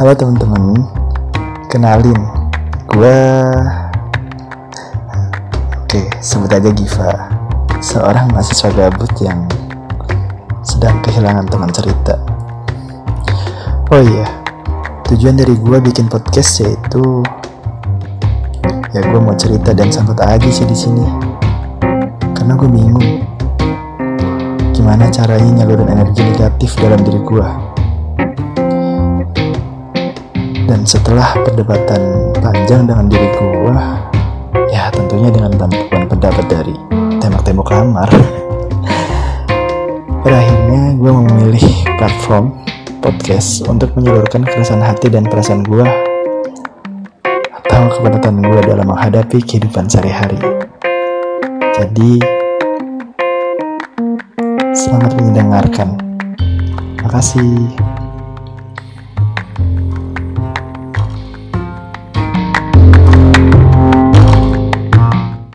Halo teman-teman, kenalin, gue Oke, sebut aja Giva Seorang mahasiswa gabut yang sedang kehilangan teman cerita. Oh iya, tujuan dari gue bikin podcast yaitu Ya gue mau cerita dan sambut aja sih di sini. Karena gue bingung Gimana caranya nyalurin energi negatif dalam diri gue Dan setelah perdebatan panjang dengan diri gue, ya tentunya dengan bantuan pendapat dari tembok-tembok kamar. Pada akhirnya gue memilih platform podcast untuk menyalurkan keresahan hati dan perasaan gue atau kepadatan gue dalam menghadapi kehidupan sehari-hari. Jadi, semangat mendengarkan. Makasih.